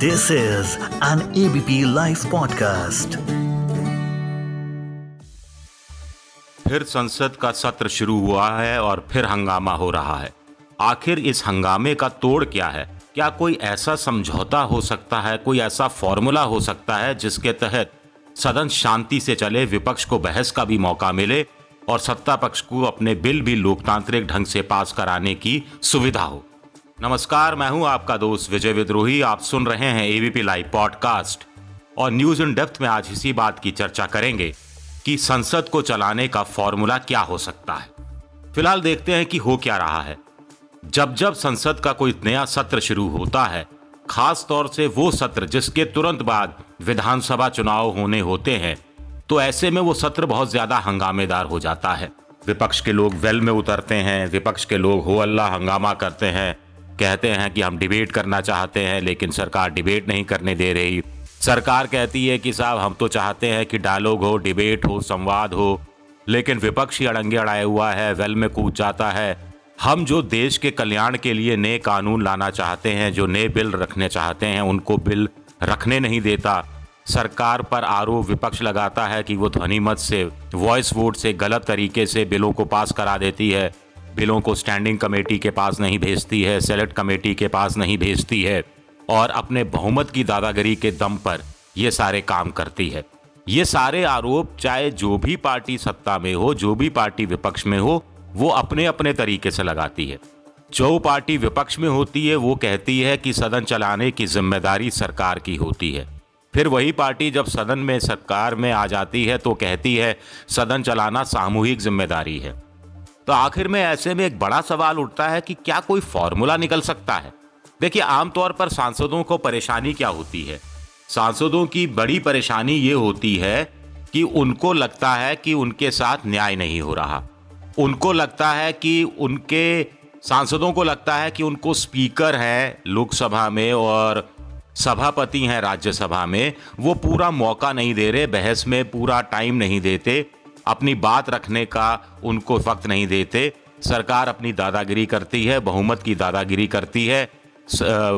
This is an ABP Life podcast. फिर संसद का सत्र शुरू हुआ है और फिर हंगामा हो रहा है। आखिर इस हंगामे का तोड़ क्या है? क्या कोई ऐसा समझौता हो सकता है? कोई ऐसा फॉर्मूला हो सकता है जिसके तहत सदन शांति से चले, विपक्ष को बहस का भी मौका मिले और सत्ता पक्ष को अपने बिल भी लोकतांत्रिक ढंग से पास कराने की सुविधा हो? नमस्कार, मैं हूँ आपका दोस्त विजय विद्रोही। आप सुन रहे हैं एबीपी लाइव पॉडकास्ट और न्यूज़ इन डेप्थ में आज इसी बात की चर्चा करेंगे कि संसद को चलाने का फॉर्मूला क्या हो सकता है। फ़िलहाल देखते हैं कि हो क्या रहा है। जब जब संसद का कोई नया सत्र शुरू होता है, खास तौर से वो सत्र जिसके तुरंत बाद विधानसभा चुनाव होने होते हैं तो ऐसे में वो सत्र बहुत ज़्यादा हंगामेदार हो जाता है। विपक्ष के लोग वेल में उतरते हैं, विपक्ष के लोग हो अल्लाह हंगामा करते हैं कहते हैं कि हम डिबेट करना चाहते हैं, लेकिन सरकार डिबेट नहीं करने दे रही। सरकार कहती है कि साहब, हम तो चाहते हैं कि डायलॉग हो डिबेट हो, संवाद हो, लेकिन विपक्ष ही अड़ंगे अड़ाए हुआ है, वेल में कूद जाता है। हम जो देश के कल्याण के लिए नए कानून लाना चाहते हैं, जो नए बिल रखने चाहते हैं, उनको बिल रखने नहीं देता। सरकार पर आरोप विपक्ष लगाता है कि वो ध्वनिमत से वॉइस वोट से, गलत तरीके से बिलों को पास करा देती है। बिलों को स्टैंडिंग कमेटी के पास नहीं भेजती है सेलेक्ट कमेटी के पास नहीं भेजती है और अपने बहुमत की दादागिरी के दम पर ये सारे काम करती है। ये सारे आरोप चाहे जो भी पार्टी सत्ता में हो, जो भी पार्टी विपक्ष में हो, वो अपने अपने तरीके से लगाती है। जो पार्टी विपक्ष में होती है, वो कहती है कि सदन चलाने की ज़िम्मेदारी सरकार की होती है। फिर वही पार्टी जब सदन में, सरकार में आ जाती है तो कहती है, सदन चलाना सामूहिक ज़िम्मेदारी है। तो आखिर में ऐसे में एक बड़ा सवाल उठता है कि क्या कोई फॉर्मूला निकल सकता है? देखिए, आमतौर पर सांसदों को परेशानी क्या होती है? सांसदों की बड़ी परेशानी ये होती है कि उनको लगता है कि उनके साथ न्याय नहीं हो रहा। उनको लगता है कि उनके, सांसदों को लगता है कि उनको स्पीकर हैं लोकसभा में और सभापति हैं राज्यसभा में। वो पूरा मौका नहीं दे रहे, बहस में पूरा टाइम नहीं देते। अपनी बात रखने का उनको वक्त नहीं देते। सरकार अपनी दादागिरी करती है, बहुमत की दादागिरी करती है।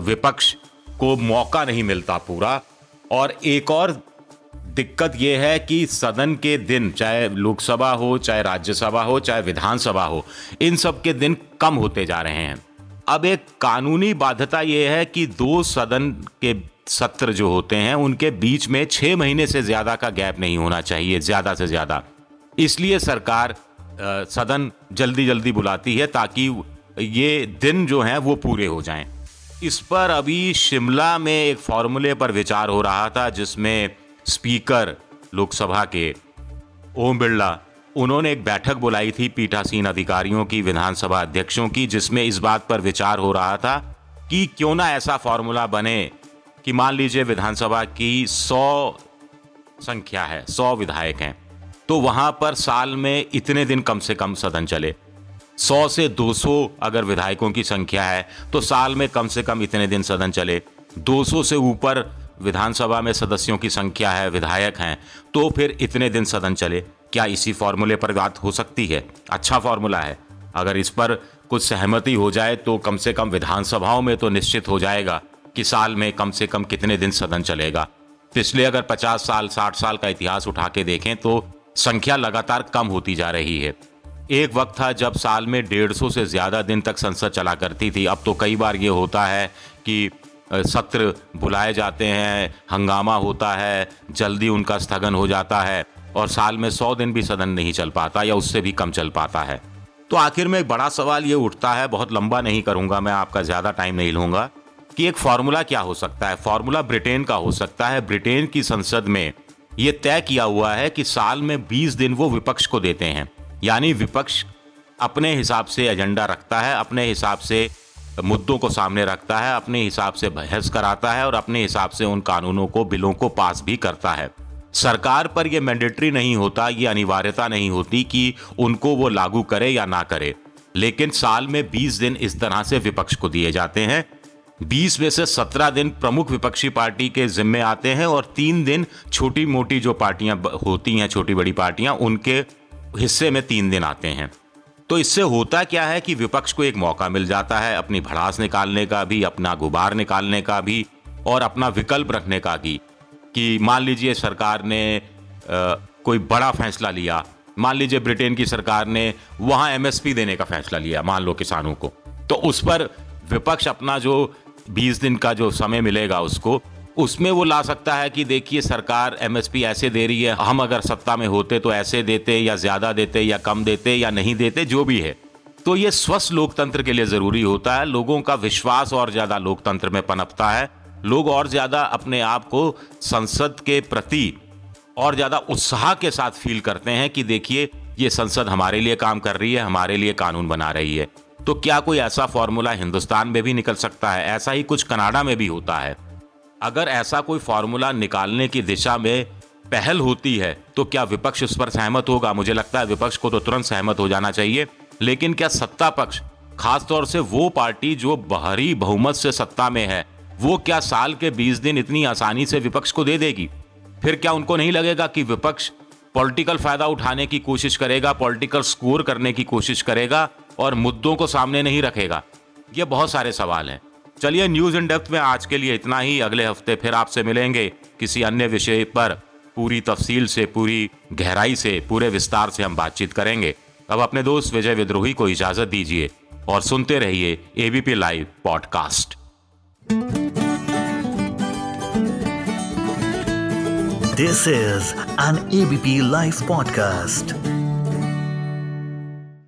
विपक्ष को मौका नहीं मिलता पूरा। और एक और दिक्कत यह है कि सदन के दिन, चाहे लोकसभा हो, चाहे राज्यसभा हो, चाहे विधानसभा हो, इन सब के दिन कम होते जा रहे हैं। अब एक कानूनी बाध्यता यह है कि दो सदन के सत्र जो होते हैं, उनके बीच में छह महीने से ज़्यादा का गैप नहीं होना चाहिए, ज़्यादा से ज़्यादा। इसलिए सरकार सदन जल्दी जल्दी बुलाती है ताकि ये दिन जो हैं वो पूरे हो जाएँ। इस पर अभी शिमला में एक फॉर्मूले पर विचार हो रहा था जिसमें स्पीकर लोकसभा के ओम बिरला, उन्होंने एक बैठक बुलाई थी पीठासीन अधिकारियों की, विधानसभा अध्यक्षों की, जिसमें इस बात पर विचार हो रहा था कि क्यों ना ऐसा फॉर्मूला बने कि मान लीजिए विधानसभा की सौ संख्या है, सौ विधायक हैं। तो वहाँ पर साल में इतने दिन कम से कम सदन चले। 100 से 200 अगर विधायकों की संख्या है तो साल में कम से कम इतने दिन सदन चले। 200 से ऊपर विधानसभा में सदस्यों की संख्या है, विधायक हैं तो फिर इतने दिन सदन चले। क्या इसी फॉर्मूले पर बात हो सकती है? अच्छा फॉर्मूला है। अगर इस पर कुछ सहमति हो जाए तो कम से कम विधानसभाओं में तो निश्चित हो जाएगा कि साल में कम से कम कितने दिन सदन चलेगा। पिछले अगर 50 साल 60 साल का इतिहास उठा के देखें तो संख्या लगातार कम होती जा रही है। एक वक्त था जब साल में डेढ़ सौ से ज़्यादा दिन तक संसद चला करती थी। अब तो कई बार ये होता है कि सत्र बुलाए जाते हैं, हंगामा होता है, जल्दी उनका स्थगन हो जाता है और साल में सौ दिन भी सदन नहीं चल पाता या उससे भी कम चल पाता है। तो आखिर में एक बड़ा सवाल ये उठता है, बहुत लंबा नहीं करूँगा मैं, आपका ज़्यादा टाइम नहीं लूँगा, कि एक फार्मूला क्या हो सकता है? फार्मूला ब्रिटेन का हो सकता है। ब्रिटेन की संसद में ये तय किया हुआ है कि साल में 20 दिन वो विपक्ष को देते हैं। यानी विपक्ष अपने हिसाब से एजेंडा रखता है, अपने हिसाब से मुद्दों को सामने रखता है, अपने हिसाब से बहस कराता है और अपने हिसाब से उन कानूनों को, बिलों को पास भी करता है। सरकार पर यह मैंडेटरी नहीं होता, ये अनिवार्यता नहीं होती कि उनको वो लागू करे या ना करे। लेकिन साल में 20 दिन इस तरह से विपक्ष को दिए जाते हैं। बीस में से सत्रह दिन प्रमुख विपक्षी पार्टी के जिम्मे आते हैं और तीन दिन छोटी मोटी जो पार्टियाँ होती हैं छोटी बड़ी पार्टियाँ उनके हिस्से में तीन दिन आते हैं। तो इससे होता क्या है कि विपक्ष को एक मौका मिल जाता है अपनी भड़ास निकालने का भी अपना गुबार निकालने का भी और अपना विकल्प रखने का भी कि मान लीजिए सरकार ने आ, कोई बड़ा फैसला लिया मान लीजिए ब्रिटेन की सरकार ने वहाँ एमएसपी देने का फैसला लिया मान लो किसानों को। तो उस पर विपक्ष अपना जो 20 दिन का जो समय मिलेगा उसको, उसमें वो ला सकता है कि देखिए सरकार एमएसपी ऐसे दे रही है, हम अगर सत्ता में होते तो ऐसे देते या ज़्यादा देते या कम देते या नहीं देते, जो भी है। तो ये स्वस्थ लोकतंत्र के लिए ज़रूरी होता है। लोगों का विश्वास और ज़्यादा लोकतंत्र में पनपता है। लोग और ज़्यादा अपने आप को संसद के प्रति और ज़्यादा उत्साह के साथ फील करते हैं कि देखिए, ये संसद हमारे लिए काम कर रही है, हमारे लिए कानून बना रही है। तो क्या कोई ऐसा फॉर्मूला हिंदुस्तान में भी निकल सकता है? ऐसा ही कुछ कनाडा में भी होता है। अगर ऐसा कोई फॉर्मूला निकालने की दिशा में पहल होती है तो क्या विपक्ष उस पर सहमत होगा? मुझे लगता है विपक्ष को तो तुरंत सहमत हो जाना चाहिए। लेकिन क्या सत्ता पक्ष, खासतौर से वो पार्टी जो बाहरी बहुमत से सत्ता में है, वो क्या साल के 20 दिन इतनी आसानी से विपक्ष को दे देगी? फिर क्या उनको नहीं लगेगा कि विपक्ष पॉलिटिकल फ़ायदा उठाने की कोशिश करेगा, पॉलिटिकल स्कोर करने की कोशिश करेगा? और मुद्दों को सामने नहीं रखेगा। ये बहुत सारे सवाल हैं। चलिए न्यूज़ इन डेप्थ में आज के लिए इतना ही। अगले हफ़्ते फिर आपसे मिलेंगे किसी अन्य विषय पर। पूरी तफसील से, पूरी गहराई से, पूरे विस्तार से हम बातचीत करेंगे। अब अपने दोस्त विजय विद्रोही को इजाज़त दीजिए और सुनते रहिए ABP live podcast this is an ABP live podcast